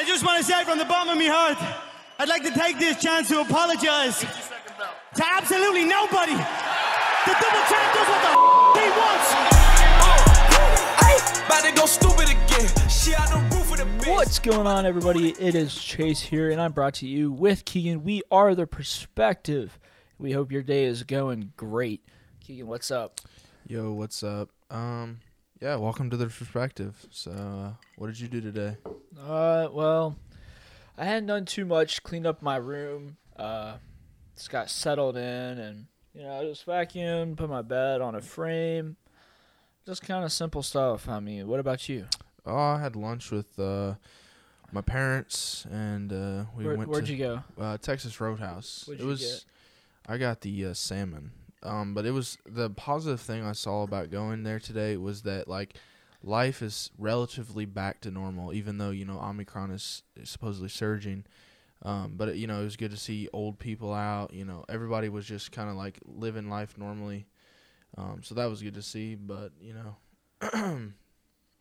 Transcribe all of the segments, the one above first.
I just want to say from the bottom of my heart, I'd like to take this chance to apologize to absolutely nobody. The double champ does what the f- he wants. About to go stupid again. Shit out the roof of the. What's going on, everybody? It is Chase here, and I'm brought to you with Keegan. We are the perspective. We hope your day is going great. Keegan, what's up? Yo, what's up? Um, yeah, welcome to the perspective. So, uh, what did you do today? Uh, well, I hadn't done too much. Cleaned up my room. Uh, just got settled in, and you know, I just vacuumed, put my bed on a frame. Just kind of simple stuff. I mean, what about you? Oh, I had lunch with uh my parents, and uh, we Where, went where'd to you go? uh, Texas Roadhouse. What'd it was get? I got the uh, salmon. Um, but it was the positive thing I saw about going there today was that like life is relatively back to normal, even though you know Omicron is, supposedly surging. Um, but it, you know it was good to see old people out. You know everybody was just kind of like living life normally. Um, so that was good to see. But you know,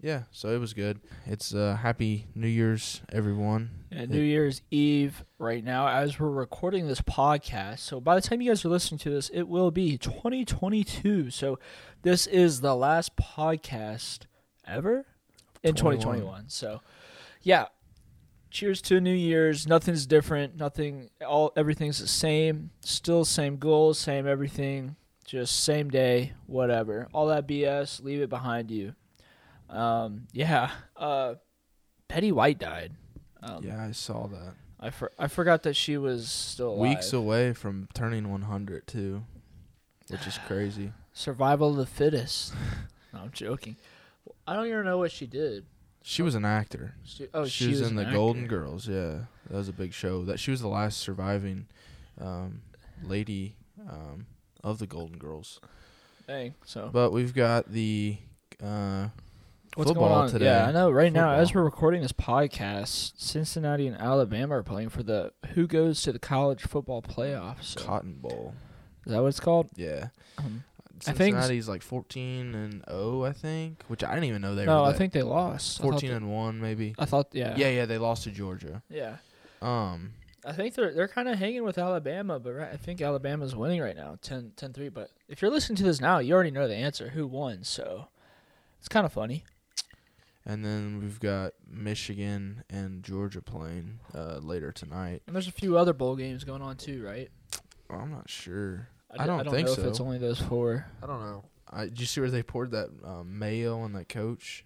yeah, so it was good. It's uh, happy New Year's, everyone. And New Year's Eve right now as we're recording this podcast. So by the time you guys are listening to this, it will be 2022. So this is the last podcast ever in 21. 2021. So yeah, cheers to New Year's. Nothing's different. Nothing all everything's the same. Still same goals, same everything. Just same day, whatever. All that BS, leave it behind you. Um, yeah. Uh, Betty White died. Um, yeah, I saw that. I, for, I forgot that she was still alive. Weeks away from turning 100 too, which is crazy. Survival of the fittest. no, I'm joking. I don't even know what she did. She was an actor. She, oh, she, was, in the actor. Golden Girls. Yeah, that was a big show. That she was the last surviving um, lady um, of the Golden Girls. Dang. So But we've got the uh, what's football going on today. Yeah, I know. Right now, as we're recording this podcast, Cincinnati and Alabama are playing for the who goes to the college football playoffs. So, Cotton Bowl. is that what it's called? Yeah. Um, I think- Cincinnati's like 14 and 0, I think, which I didn't even know they no, were. No, I think they lost. 14 they- and 1 maybe. I thought yeah. Yeah, yeah, they lost to Georgia. Yeah. Um I think they're they're kind of hanging with Alabama, but right, I think Alabama's winning right now, 10 10-3. But if you're listening to this now, you already know the answer, who won. So it's kind of funny. And then we've got Michigan and Georgia playing uh, later tonight. And there's a few other bowl games going on too, right? Well, I'm not sure. d- I don't I don't think know so. if it's only those four. I don't know. I, did you see where they poured that um, mayo on that coach?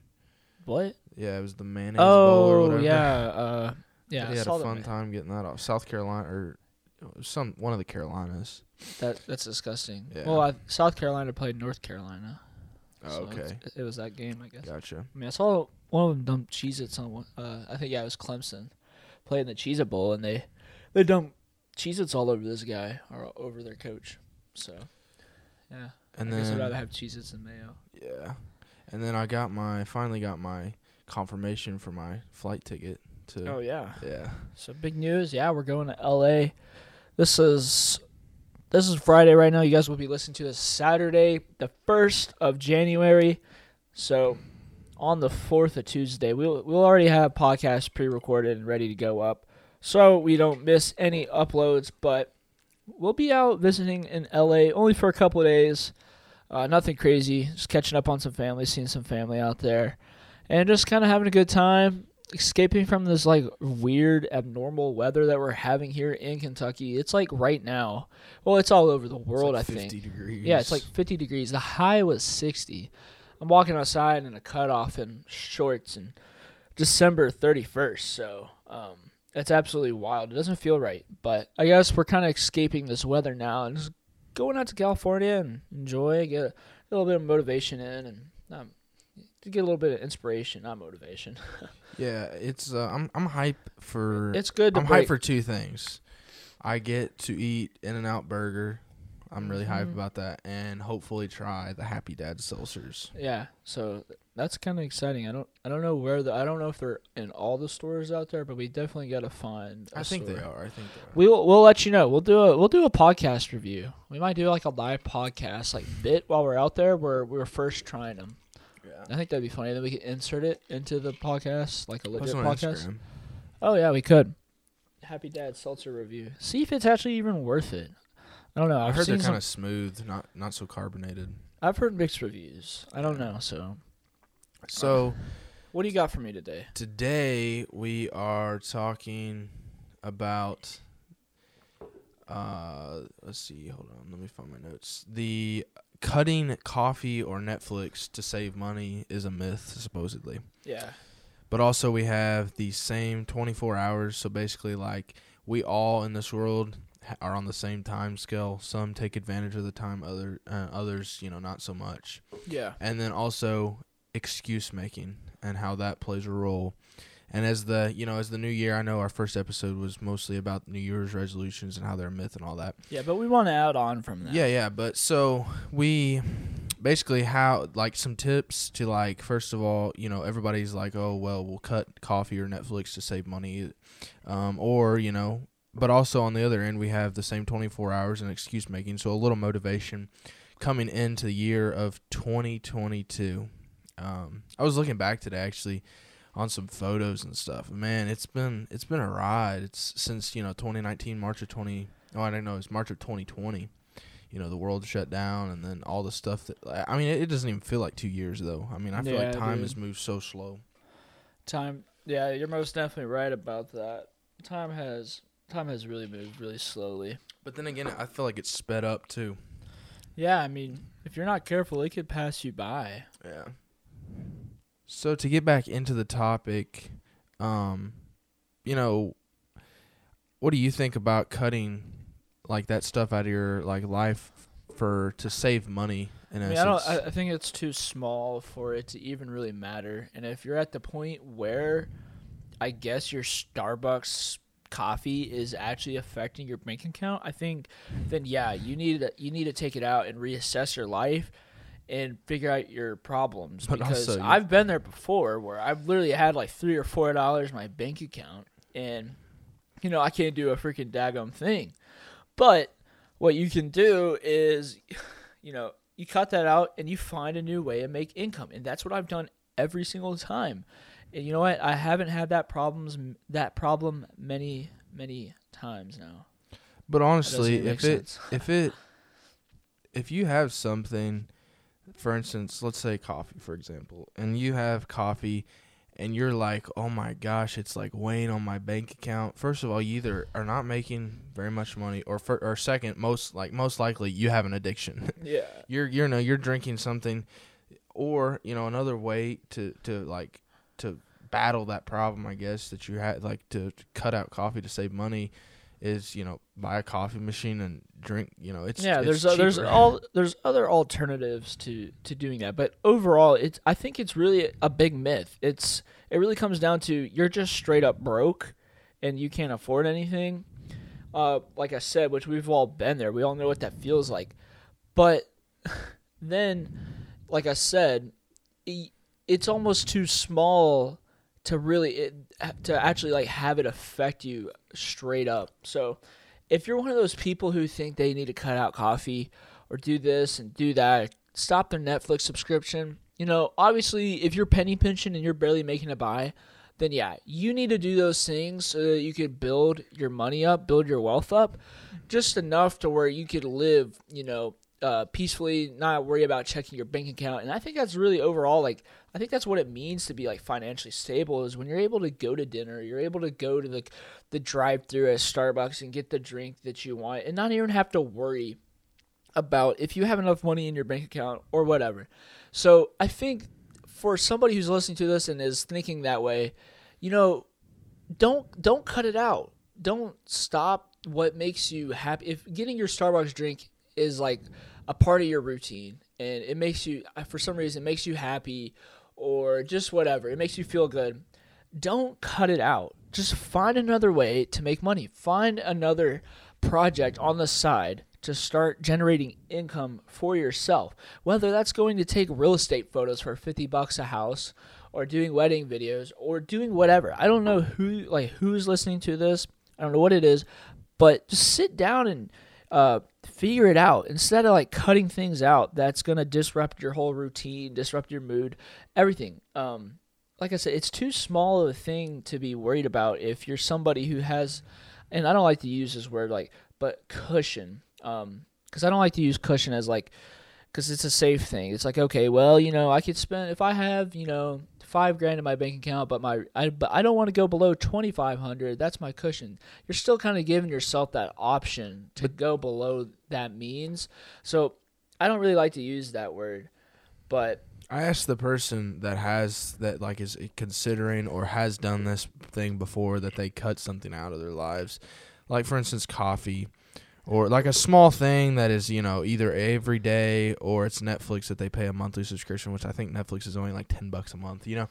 What? Yeah, it was the mayonnaise bowl or Oh whatever. yeah, uh, yeah. he I had saw a fun time getting that off. South Carolina or some one of the Carolinas. That that's disgusting. Yeah. Well, I, South Carolina played North Carolina. Oh, so okay, it's- It was that game, I guess. gotcha. I mean, I saw one of them dump Cheez-Its on one. Uh, I think yeah, it was Clemson, playing the Cheez-It Bowl, and they they dumped Cheez-Its all over this guy or over their coach. So, yeah, And I guess I'd rather have Cheez-Its than mayo. yeah, and then I got my finally got my confirmation for my flight ticket to Oh yeah. yeah. So big news. Yeah, we're going to L.A. This is this is Friday right now. You guys will be listening to this Saturday, the first of January. So on the fourth of Tuesday, we'll we'll already have podcasts pre-recorded and ready to go up, so we don't miss any uploads. But we'll be out visiting in L.A. only for a couple of days. Uh, nothing crazy. Just catching up on some family, seeing some family out there, and just kind of having a good time escaping from this like weird abnormal weather that we're having here in Kentucky. It's like right now. Well, it's all over the world, like I think. degrees. Yeah, it's like 50 degrees. The high was 60. I'm walking outside in a cutoff and shorts and December 31st. So, um it's absolutely wild. It doesn't feel right, but I guess we're kind of escaping this weather now and just going out to California and enjoy, get a, little bit of motivation in and um, to get a little bit of inspiration, not motivation. yeah. It's uh, I'm I'm hype for It's good to I'm break. hyped for two things. I get to eat In-N-Out Burger. I'm really hyped Mhm. about that, and hopefully try the Happy Dad seltzers. Yeah, so that's kind of exciting. I don't, I don't know where the, I don't know if they're in all the stores out there, but we definitely got to find. I I think they are. I think they are. We'll, we'll let you know. We'll do a, we'll do a podcast review. We might do like a live podcast, like bit while we're out there, where we're first trying them. Yeah. I think that'd be funny. Then we could insert it into the podcast, like a legit Post podcast. Instagram. Oh yeah, we could. Happy Dad seltzer review. See if it's actually even worth it. I don't know. I've, I heard seen they're kind of smooth, not not so carbonated. I've heard mixed reviews. I don't know. So, So what do you got for me today? today we are talking about. Uh, let's see. Hold on. Let me find my notes. The cutting coffee or Netflix to save money is a myth, supposedly. Yeah. But also we have the same 24 hours. So basically, like we all in this world are on the same time scale. Some take advantage of the time, other uh, others, you know, not so much. Yeah. And then also excuse making and how that plays a role. And as the you know as the new year, I know our first episode was mostly about New Year's resolutions and how they're a myth and all that. Yeah, but we want to add on from that. Yeah, yeah. But so we basically how like some tips to like first of all, you know, everybody's like, oh well, we'll cut coffee or Netflix to save money, um, or you know, but also on the other end, we have the same 24 hours and excuse making. So a little motivation coming into the year of 2022. Um, I was looking back today actually on some photos and stuff. Man, it's been it's been a ride. It's since you know 2019, March of 20. Oh, I don't know. It's March of 2020. You know, the world shut down, and then all the stuff that. I mean, it, it doesn't even feel like two years though. I mean, I feel Yeah, like time dude. has moved so slow. Time. Yeah, you're most definitely right about that. Time has time has really moved really slowly. But then again, I feel like it's sped up too. Yeah, I mean, if you're not careful, it could pass you by. Yeah. So to get back into the topic, um, you know, what do you think about cutting like that stuff out of your like life for to save money? In I mean, I don't. I, I think it's too small for it to even really matter. And if you're at the point where, I guess your Starbucks coffee is actually affecting your bank account, I think, then yeah, you need to you need to take it out and reassess your life and figure out your problems. But because also I've been there before, where I've literally had like three or four dollars in my bank account, and you know I can't do a freaking daggum thing. But what you can do is, you know, you cut that out and you find a new way to make income, and that's what I've done every single time. And you know what? I haven't had that problems that problem many many times now. But honestly, if it sense. if it if you have something, for instance, let's say coffee, for example, and you have coffee, and you're like, oh my gosh, it's like weighing on my bank account. First of all, you either are not making very much money, or for, or second, most like most likely you have an addiction. Yeah. you're you know you're drinking something, or you know another way to to like to battle that problem, I guess that you had like to, to cut out coffee to save money is you know buy a coffee machine and drink you know it's yeah, it's there's uh, there's all there's other alternatives to to doing that, but overall, it's I think it's really a big myth. It's it really comes down to you're just straight up broke, and you can't afford anything. Uh, like I said, which we've all been there. We all know what that feels like, but then, like I said, it's almost too small to really it, to actually like have it affect you straight up. So if you're one of those people who think they need to cut out coffee or do this and do that, stop their Netflix subscription. You know, obviously, if you're penny pinching and you're barely making a buy, then yeah, you need to do those things so that you could build your money up, build your wealth up, just enough to where you could live, you know, uh, peacefully, not worry about checking your bank account. And I think that's really overall like I think that's what it means to be like financially stable is when you're able to go to dinner, you're able to go to the the drive-through at Starbucks and get the drink that you want and not even have to worry about if you have enough money in your bank account or whatever. So, I think for somebody who's listening to this and is thinking that way, you know, don't don't cut it out. Don't stop what makes you happy. If getting your Starbucks drink is like a part of your routine and it makes you uh, for some reason it makes you happy or just whatever, it makes you feel good. Don't cut it out. Just find another way to make money. Find another project on the side to start generating income for yourself. Whether that's going to take real estate photos for 50 bucks a house or doing wedding videos or doing whatever. I don't know who like who's listening to this. I don't know what it is, but just sit down and uh, figure it out instead of like cutting things out that's gonna disrupt your whole routine, disrupt your mood, everything. Um, like I said, it's too small of a thing to be worried about if you're somebody who has, and I don't like to use this word like, but cushion, um, because I don't like to use cushion as like, because it's a safe thing. It's like okay, well, you know, I could spend if I have you know five grand in my bank account, but my I but I don't want to go below twenty five hundred. That's my cushion. You're still kind of giving yourself that option to go below that means. So I don't really like to use that word, but I asked the person that has that like is considering or has done this thing before that they cut something out of their lives, like for instance coffee, or like a small thing that is you know either every day or it's Netflix that they pay a monthly subscription, which I think Netflix is only like ten bucks a month. You know,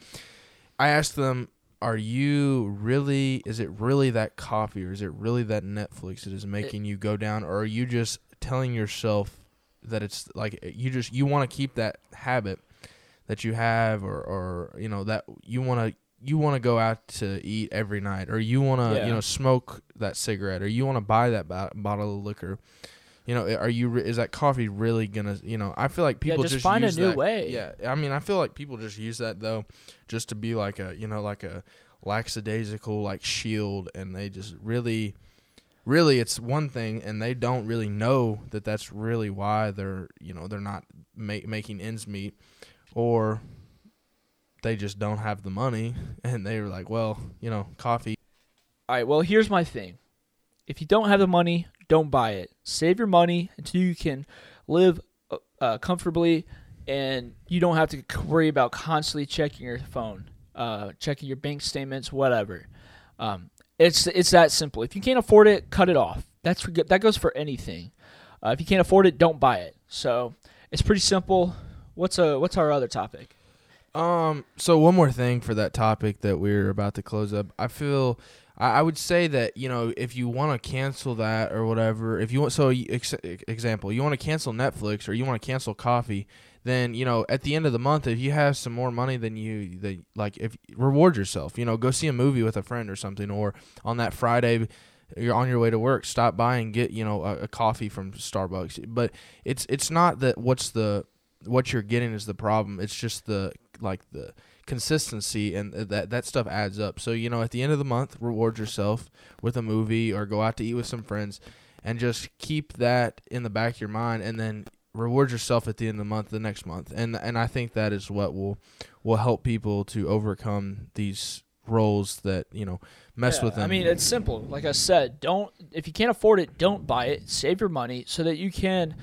I asked them, are you really? Is it really that coffee or is it really that Netflix that is making you go down, or are you just telling yourself that it's like you just you want to keep that habit that you have or or you know that you want to you want to go out to eat every night or you want to Yeah. you know smoke that cigarette or you want to buy that bo- bottle of liquor you know are you re- is that coffee really gonna you know i feel like Yeah, people just just, find a new that- way. yeah i mean i feel like people just use that though just to be like a you know like a lackadaisical like shield and they just really really it's one thing and they don't really know that that's really why they're you know they're not ma- making ends meet or they just don't have the money and they were like well you know coffee All right, well, here's my thing. If you don't have the money, don't buy it. Save your money until you can live uh, uh, comfortably and you don't have to worry about constantly checking your phone, uh, checking your bank statements, whatever. Um, it's it's that simple. If you can't afford it, cut it off. That's that goes for anything. Uh, if you can't afford it, don't buy it. So it's pretty simple. What's a what's our other topic? Um. So one more thing for that topic that we're about to close up. I feel. I, would say that you know if you want to cancel that or whatever, if you want. So ex- example, you want to cancel Netflix or you want to cancel coffee. Then you know at the end of the month, if you have some more money than you, that like if reward yourself. You know, go see a movie with a friend or something, or on that Friday. You're on your way to work. Stop by and get you know a, a coffee from Starbucks. But it's it's not that what's the what you're getting is the problem. It's just the like the consistency and that that stuff adds up. So you know, at the end of the month, reward yourself with a movie or go out to eat with some friends, and just keep that in the back of your mind, and then reward yourself at the end of the month, the next month, and and I think that is what will will help people to overcome these roles that you know mess Yeah, with them. I mean, it's simple. Like I said, don't if you can't afford it, don't buy it. Save your money so that you can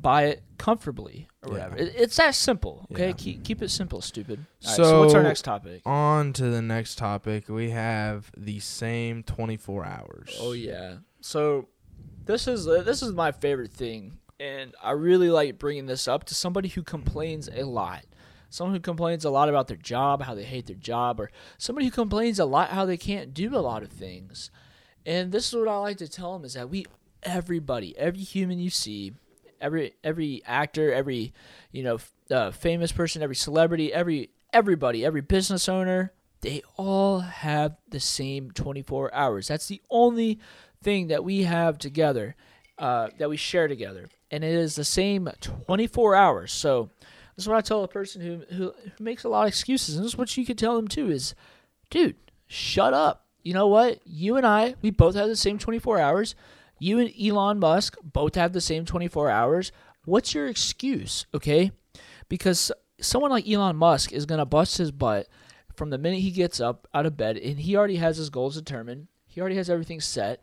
buy it comfortably or Yeah. whatever. It, it's that simple. Okay, Yeah. keep keep it simple, stupid. All right, so what's our next topic? on to the next topic. We have the same 24 hours. Oh yeah. So this is uh, this is my favorite thing, and I really like bringing this up to somebody who complains a lot. Someone who complains a lot about their job, how they hate their job, or somebody who complains a lot how they can't do a lot of things. And this is what I like to tell them is that we everybody, every human you see, every every actor, every you know uh, famous person, every celebrity, every everybody, every business owner, they all have the same 24 hours. That's the only thing that we have together, uh, that we share together, and it is the same 24 hours. So this is what I tell a person who, who who makes a lot of excuses, and this is what you could tell them too: is, dude, shut up. You know what? You and I, we both have the same 24 hours. You and Elon Musk both have the same 24 hours. What's your excuse? Okay, because someone like Elon Musk is gonna bust his butt from the minute he gets up out of bed, and he already has his goals determined. He already has everything set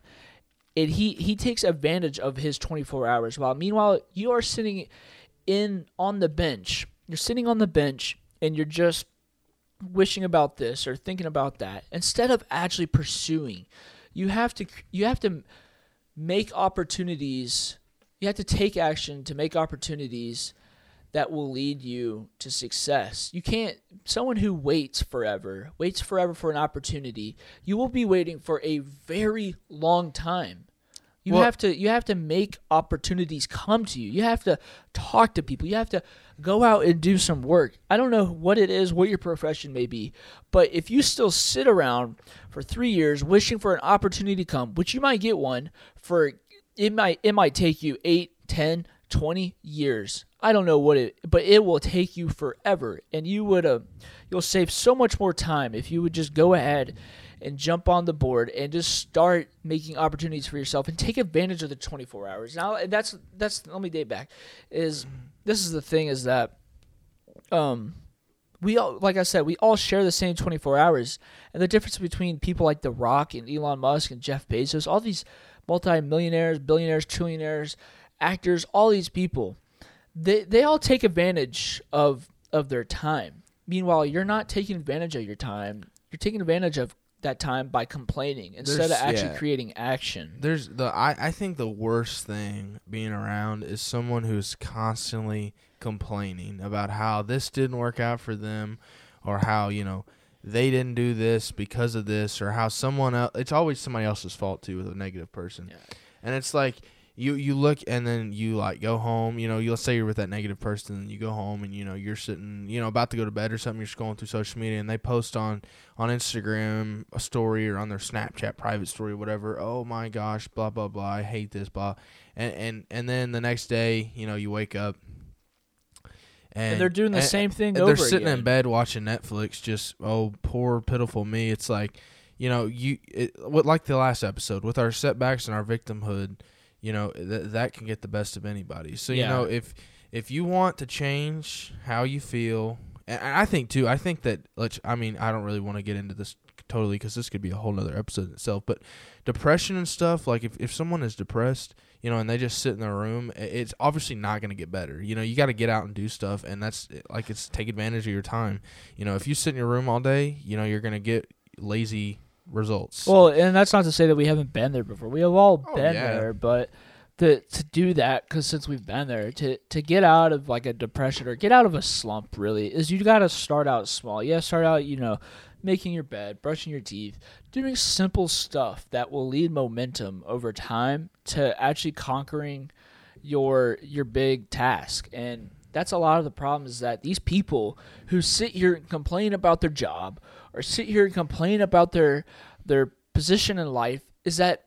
and he he takes advantage of his 24 hours while meanwhile you are sitting in on the bench you're sitting on the bench and you're just wishing about this or thinking about that instead of actually pursuing you have to you have to make opportunities you have to take action to make opportunities that will lead you to success. You can't someone who waits forever, waits forever for an opportunity, you will be waiting for a very long time. You Well- have to you have to make opportunities come to you. You have to talk to people. You have to go out and do some work. I don't know what it is, what your profession may be, but if you still sit around for 3 years wishing for an opportunity to come, which you might get one for it might it might take you 8, 10, 20 years. I don't know what it, but it will take you forever, and you would uh, you'll save so much more time if you would just go ahead and jump on the board and just start making opportunities for yourself and take advantage of the 24 hours. Now, that's that's let me date back. Is this is the thing is that um we all like I said, we all share the same 24 hours. And the difference between people like The Rock and Elon Musk and Jeff Bezos, all these multi-millionaires, billionaires, trillionaires, actors, all these people, they they all take advantage of of their time. Meanwhile, you're not taking advantage of your time. You're taking advantage of that time by complaining instead There's- of actually yeah. creating action. There's the I, I think the worst thing being around is someone who's constantly complaining about how this didn't work out for them or how, you know, they didn't do this because of this or how someone else it's always somebody else's fault too with a negative person. Yeah. And it's like you you look and then you like go home, you know, you let's say you're with that negative person and you go home and you know you're sitting, you know, about to go to bed or something, you're scrolling through social media and they post on on Instagram a story or on their Snapchat private story whatever, oh my gosh, blah blah blah, I hate this, blah. And and and then the next day, you know, you wake up and, they're doing the and- same thing over They're sitting again. in bed watching Netflix just oh poor pitiful me. It's like you know, you it, what like the last episode with our setbacks and our victimhood, you know, th- that can get the best of anybody. So you know, if if you want to change how you feel, and and I think too, I think that let's. I mean, I don't really want to get into this totally because this could be a whole nother episode in itself. But depression and stuff, like if if someone is depressed, you know, and they just sit in their room, it's obviously not going to get better. You know, you got to get out and do stuff, and that's like it's take advantage of your time. You know, if you sit in your room all day, you know, you're going to get lazy results. Well, and that's not to say that we haven't been there before. We have all Oh, been yeah. there, but to to do that, because since we've been there, to to get out of like a depression or get out of a slump, really, is you got to start out small. Yeah, start out, you know, making your bed, brushing your teeth, doing simple stuff that will lead momentum over time to actually conquering your your big task and that's a lot of the problem is that these people who sit here and complain about their job or sit here and complain about their their position in life is that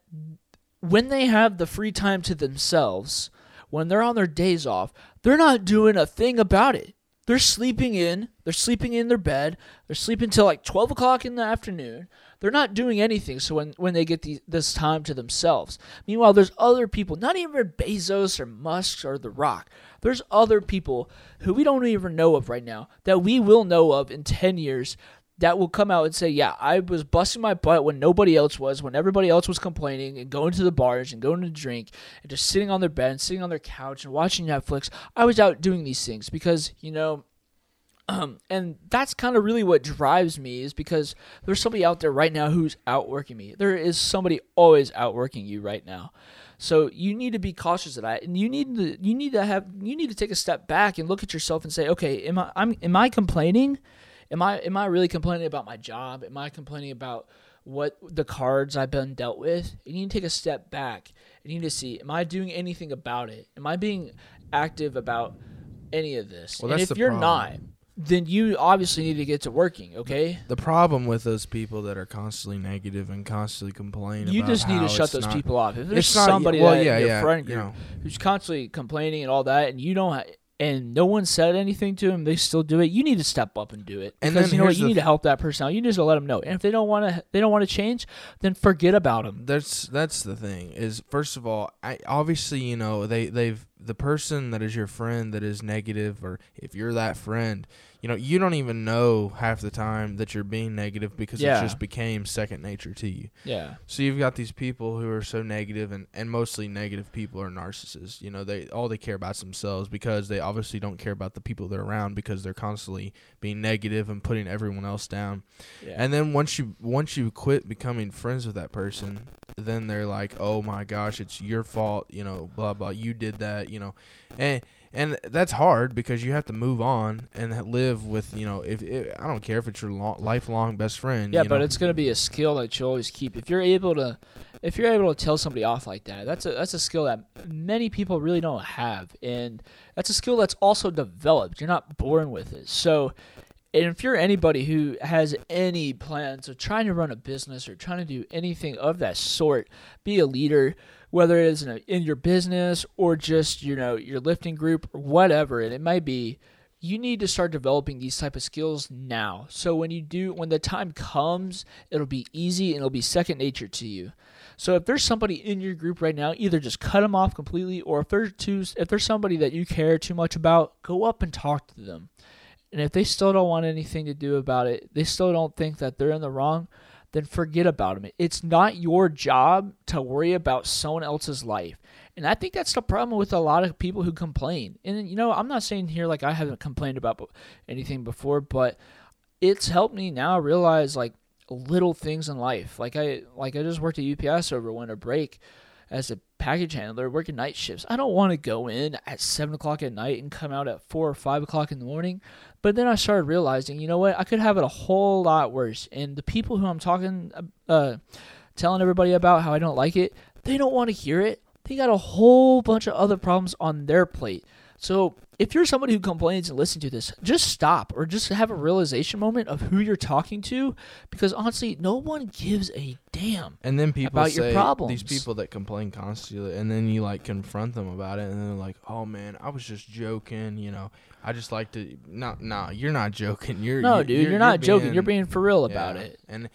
when they have the free time to themselves when they're on their days off they're not doing a thing about it. They're sleeping in they're sleeping in their bed they're sleeping till like 12 o'clock in the afternoon they're not doing anything so when, when they get the, this time to themselves meanwhile there's other people not even bezos or musk or the rock there's other people who we don't even know of right now that we will know of in 10 years that will come out and say, Yeah, I was busting my butt when nobody else was, when everybody else was complaining and going to the bars and going to drink and just sitting on their bed and sitting on their couch and watching Netflix. I was out doing these things because, you know, um, and that's kind of really what drives me is because there's somebody out there right now who's outworking me. There is somebody always outworking you right now. So you need to be cautious of that, and you need to you need to have you need to take a step back and look at yourself and say, okay, am I I'm, am I complaining? Am I am I really complaining about my job? Am I complaining about what the cards I've been dealt with? You need to take a step back and you need to see, am I doing anything about it? Am I being active about any of this? Well, and if you're problem. not, then you obviously need to get to working. Okay. the problem with those people that are constantly negative and constantly complaining, You just need to shut those not- people off. If there's not- somebody well, that yeah, in your yeah, friend you know. who's constantly complaining and all that, and you don't, and no one said anything to him, they still do it. You need to step up and do it. And because then you know what, you need to help that person out. You just let them know. And if they don't want to, they don't want to change, then forget about them. that's that's the thing is first of all i obviously you know they they've the person that is your friend that is negative or if you're that friend you know you don't even know half the time that you're being negative because Yeah. it just became second nature to you Yeah. so you've got these people who are so negative and, and mostly negative people are narcissists you know they all they care about is themselves because they obviously don't care about the people they're around because they're constantly being negative and putting everyone else down Yeah. and then once you once you quit becoming friends with that person, then they're like, "Oh my gosh, it's your fault," you know, blah blah. You did that, you know, and and that's hard because you have to move on and live with, you know, if, if I don't care if it's your lo- lifelong best friend. Yeah, but know. it's gonna be a skill that you always keep. If you're able to, if you're able to tell somebody off like that, that's a that's a skill that many people really don't have, and that's a skill that's also developed. You're not born with it. So, And if you're anybody who has any plans of trying to run a business or trying to do anything of that sort, be a leader, whether it is in, a, in your business or just you know your lifting group or whatever, and it might be, you need to start developing these type of skills now. So when you do, when the time comes, it'll be easy and it'll be second nature to you. So if there's somebody in your group right now, either just cut them off completely, or if there's two, if there's somebody that you care too much about, go up and talk to them. And if they still don't want anything to do about it, they still don't think that they're in the wrong, then forget about them. It's not your job to worry about someone else's life. And I think that's the problem with a lot of people who complain. And you know, I'm not saying here like I haven't complained about anything before, but it's helped me now realize like little things in life. Like I like I just worked at UPS over winter break as a package handler working night shifts. I don't want to go in at seven o'clock at night and come out at four or five o'clock in the morning. But then I started realizing, you know what, I could have it a whole lot worse. And the people who I'm talking, uh, telling everybody about how I don't like it, they don't want to hear it. They got a whole bunch of other problems on their plate. So if you're somebody who complains and listen to this, just stop or just have a realization moment of who you're talking to, because honestly, no one gives a damn. And then people about say your problems. these people that complain constantly, and then you like confront them about it, and they're like, "Oh man, I was just joking," you know. I just like to no, no, you're not joking. You're No, you're, dude, you're, not joking. You're being for real about yeah. it. And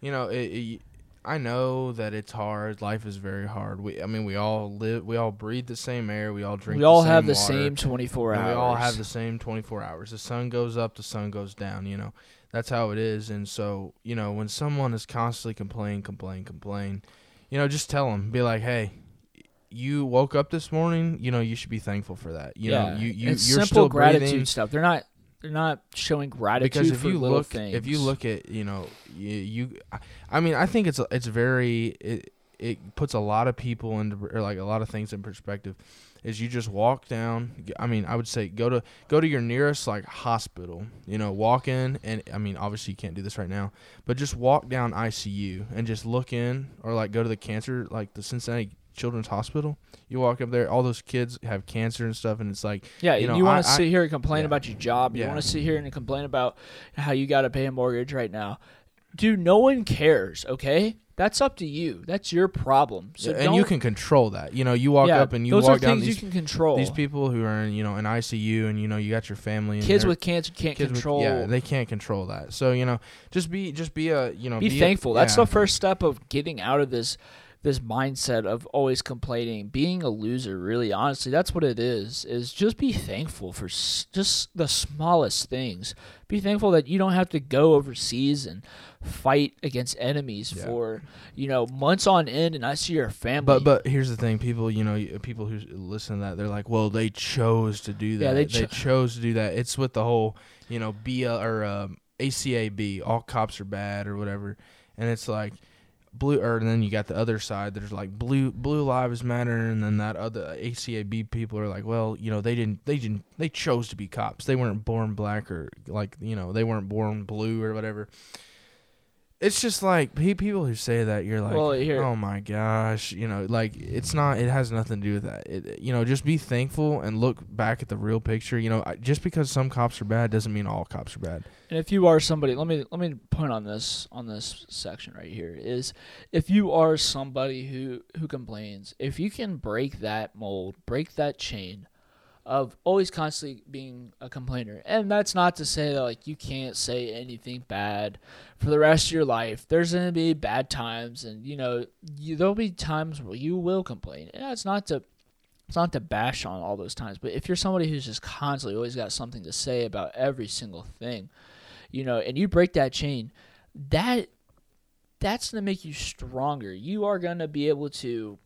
you know, it, it, I know that it's hard. Life is very hard. We, I mean, we all live, we all breathe the same air. We all drink. The. We all the have the water, same 24 hours. We all have the same 24 hours. The sun goes up, the sun goes down. You know, that's how it is. And so, you know, when someone is constantly complain, complain, complain, you know, just tell them, be like, hey. You woke up this morning. You know you should be thankful for that. You yeah, know you you it's you're simple still gratitude breathing stuff. They're not they're not showing gratitude because if you look things. if you look at you know you, you i mean i think it's it's very it, it puts a lot of people into or like a lot of things in perspective is you just walk down i mean i would say go to go to your nearest like hospital you know walk in and i mean obviously you can't do this right now but just walk down icu and just look in or like go to the cancer like the cincinnati children's hospital you walk up there all those kids have cancer and stuff and it's like Yeah, you you, want to sit here and complain yeah. about your job. You Yeah. want to sit here and complain about how you got to pay a mortgage right now. Dude, no one cares, okay? That's up to you. That's your problem. So and you can control that you know you walk yeah, up and you those walk are down things these you can control. these people who are in you know in ICU and you know you got your family and kids with cancer can't kids with- control. yeah they can't control that so you know just be just be a you know be, a- thankful. That's yeah. the first step of getting out of this this mindset of always complaining, being a loser. Really, honestly, that's what it is. Is just be thankful for s- just the smallest things. Be thankful that you don't have to go overseas and fight against enemies Yeah. for you know months on end, and I see your family. but but here's the thing people you know, people who listen to that they're like well they chose to do that Yeah, they they, chose to do that it's with the whole you know BL or um, ACAB all cops are bad or whatever and it's like blue or and then you got the other side there's like blue blue lives matter and then that other ACAB people are like well you know they didn't they didn't they chose to be cops. They weren't born black or like you know they weren't born blue or whatever it's just like people who say that you're like Well, here- oh my gosh you know like it's not it has nothing to do with that. It, you know just be thankful and look back at the real picture. You know just because some cops are bad doesn't mean all cops are bad. And if you are somebody, let me let me point on this on this section right here is if you are somebody who who complains, if you can break that mold, break that chain of always constantly being a complainer. And that's not to say that like you can't say anything bad for the rest of your life. There's going to be bad times and you know, you, there'll be times where you will complain. And that's not to it's not to bash on all those times, but if you're somebody who's just constantly always got something to say about every single thing, you know, and you break that chain, that that's going to make you stronger. You are going to be able to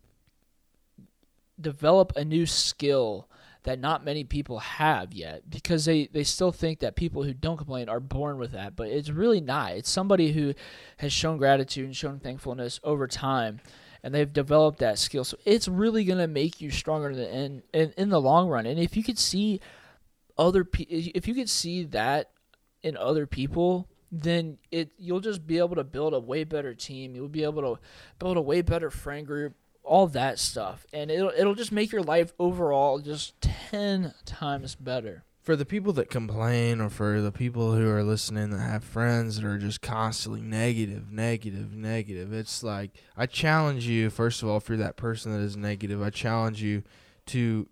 develop a new skill that not many people have yet because they, they still think that people who don't complain are born with that, but it's really not. It's somebody who has shown gratitude and shown thankfulness over time and they've developed that skill. So it's really going to make you stronger in, in, in, the long run. And if you could see other pe- if you could see that in other people, then it you'll just be able to build a way better team. You'll be able to build a way better friend group, all that stuff, and it'll it'll just make your life overall just ten times better. for the people that complain or for the people who are listening that have friends that are just constantly negative, negative, negative, it's like I challenge you, first of all, if you're that person that is negative, I challenge you to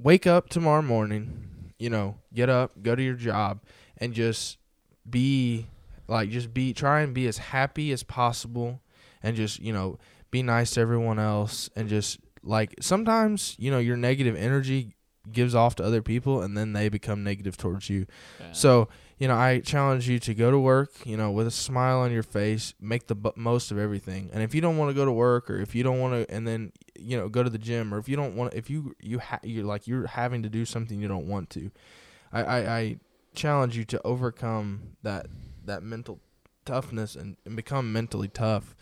wake up tomorrow morning, you know, get up, go to your job, and just be like, just be, try and be as happy as possible and just, you know, be nice to everyone else and just like sometimes, you know, your negative energy gives off to other people and then they become negative towards you. Yeah. So, you know, I challenge you to go to work, you know, with a smile on your face, make the bu- most of everything. And if you don't want to go to work or if you don't want to and then, you know, go to the gym or if you don't want if you you ha- you're like you're having to do something you don't want to. I I, I challenge you to overcome that that mental toughness and, and become mentally tough.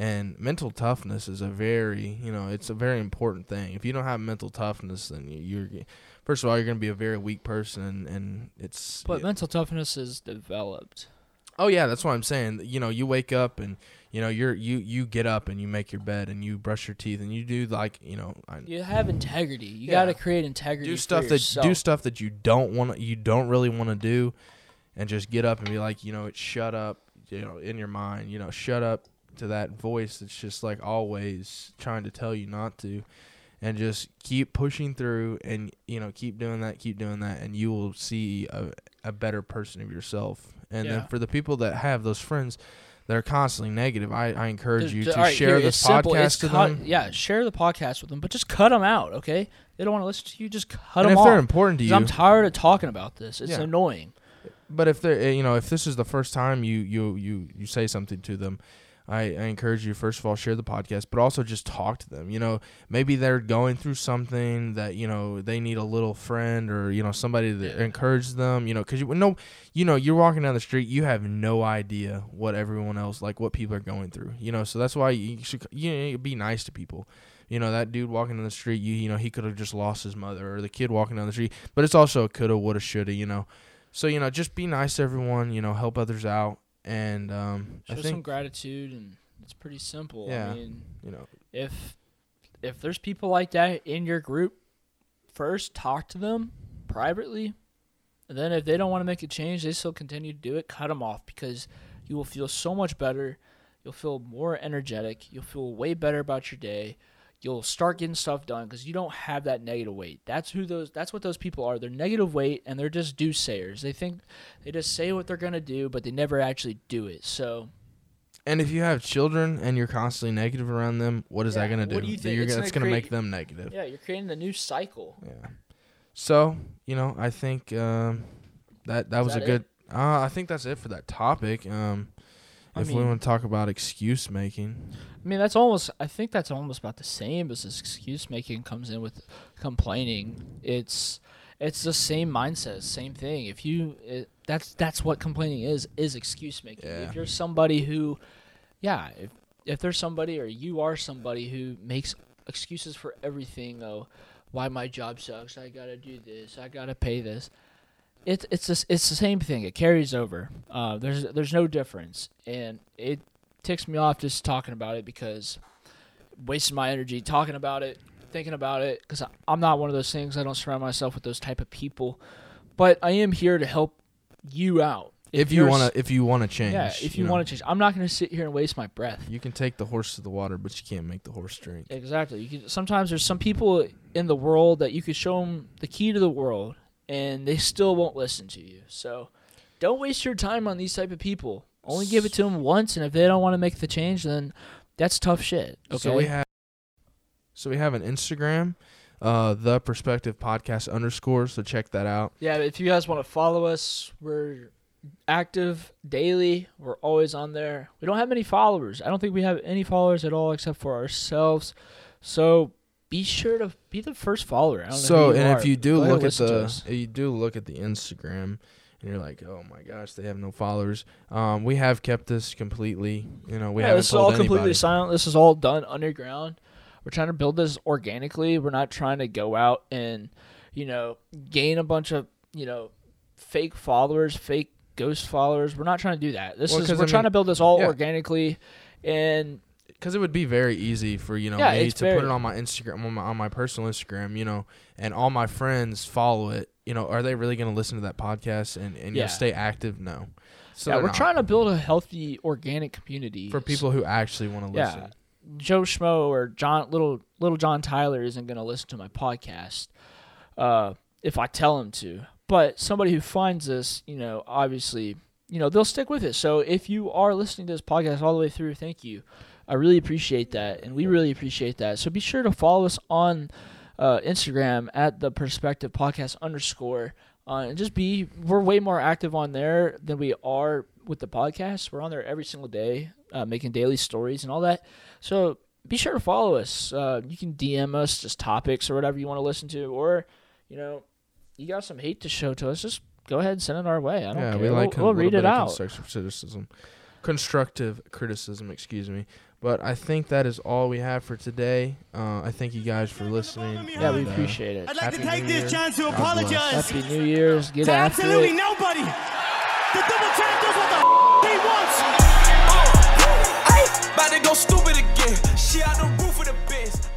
And mental toughness is a very, you know, it's a very important thing. If you don't have mental toughness, then you- you're, first of all, you're going to be a very weak person, and, it's. But mental toughness is developed. oh yeah, that's what I'm saying. You know, you wake up and you know you're you you get up and you make your bed and you brush your teeth and you do like you know I, You have integrity. You Yeah. got to create integrity. do stuff that yourself. do stuff that you don't want you don't really want to do and just get up and be like you know shut up you know in your mind you know shut up to that voice that's just like always trying to tell you not to and just keep pushing through and you know keep doing that keep doing that and you will see a, a better person of yourself and Yeah. then for the people that have those friends that are constantly negative i, I encourage you to right, share here, this podcast to cut- them Yeah, share the podcast with them, but just cut them out, okay? They don't want to listen to you. Just cut and them if off. they're important to you I'm tired of talking about this. It's Yeah. annoying. But if they're, eh, you know, if this is the first time you you you you say something to them, I, I encourage you first of all share the podcast, but also just talk to them. You know, maybe they're going through something that you know they need a little friend or you know somebody that Yeah. encourages them. You know, because you no, you know, you're walking down the street, you have no idea what everyone else like what people are going through. You know, so that's why you should you know, be nice to people. You know that dude walking down the street. You you know he could have just lost his mother, or the kid walking down the street. But it's also a coulda, woulda, shoulda. You know, so you know, just be nice to everyone. You know, help others out, and um, Show some gratitude, and it's pretty simple. Yeah. I mean, you know, if if there's people like that in your group, first talk to them privately, and then if they don't want to make a change, they still continue to do it. Cut them off because you will feel so much better. You'll feel more energetic. You'll feel way better about your day. You'll start getting stuff done because you don't have that negative weight. That's who those. That's what those people are. They're negative weight, and they're just do sayers. They think they just say what they're gonna do, but they never actually do it. So and if you have children and you're constantly negative around them, what is that gonna do? what do you think? You're It's gonna, it's gonna make them negative. yeah, you're creating a new cycle. Yeah. So you know, I think um, that that Is was that a it? good. Uh, I think that's it for that topic. Um, I if we want to talk about excuse making, I mean, that's almost. I think that's almost about the same as excuse making comes in with complaining. It's it's the same mindset, same thing. If you, it, that's that's what complaining is is excuse making. Yeah. If you're somebody who, yeah, if if there's somebody or you are somebody who makes excuses for everything, oh, why my job sucks, I gotta do this, I gotta pay this. It's it's it's the same thing. It carries over. Uh, there's there's no difference, and it ticks me off just talking about it because wasting my energy talking about it, thinking about it because I'm not one of those things. I don't surround myself with those type of people, but I am here to help you out. if, you want to, if you want to change, yeah, if you know, want to change, I'm not going to sit here and waste my breath. you can take the horse to the water, but you can't make the horse drink. Exactly. You can, sometimes there's some people in the world that you could show them the key to the world, and they still won't listen to you. So, don't waste your time on these type of people. Only give it to them once, and if they don't want to make the change, then that's tough shit. Okay. So we have, so we have an Instagram, uh, the Perspective Podcast underscore. So check that out. Yeah, if you guys want to follow us, we're active daily. We're always on there. We don't have many followers. I don't think we have any followers at all except for ourselves. So be sure to be the first follower. I don't So and are, if you do go look at the, if you do look at the Instagram, and you're like, oh my gosh, they have no followers. Um, we have kept this completely. You know, we yeah, haven't this is all anybody. completely silent. This is all done underground. We're trying to build this organically. We're not trying to go out and, you know, gain a bunch of, you know, fake followers, fake ghost followers. We're not trying to do that. This Well, is we're I trying mean, to build this all yeah. organically and because it would be very easy for you know Yeah, me to put it on my Instagram on my, on my personal Instagram, you know, and all my friends follow it. You know, are they really going to listen to that podcast and and you Yeah. know, stay active? No. So yeah, we're not. trying to build a healthy organic community for people who actually want to listen. Yeah. Joe Schmo or John little little John Tyler isn't going to listen to my podcast uh, if I tell him to. But somebody who finds this, you know, obviously, you know, they'll stick with it. So if you are listening to this podcast all the way through, thank you. I really appreciate that, and we really appreciate that. So be sure to follow us on uh, Instagram at the Perspective Podcast underscore, uh, and just be. We're way more active on there than we are with the podcast. We're on there every single day, uh, making daily stories and all that. So be sure to follow us. Uh, you can DM us just topics or whatever you want to listen to, or you know, you got some hate to show to us. Just go ahead and send it our way. I don't Yeah, care. we like we'll, we'll read it out. constructive criticism, constructive criticism. Excuse me. But I think that is all we have for today. Uh, I thank you guys for listening. Yeah, we and, uh, appreciate it. I'd like to take New this Year. chance to God bless. apologize Happy New Year's. Get to after absolutely it. nobody. The double champ does what the he wants. Ay, about to go stupid again. Shit out the roof of the Benz.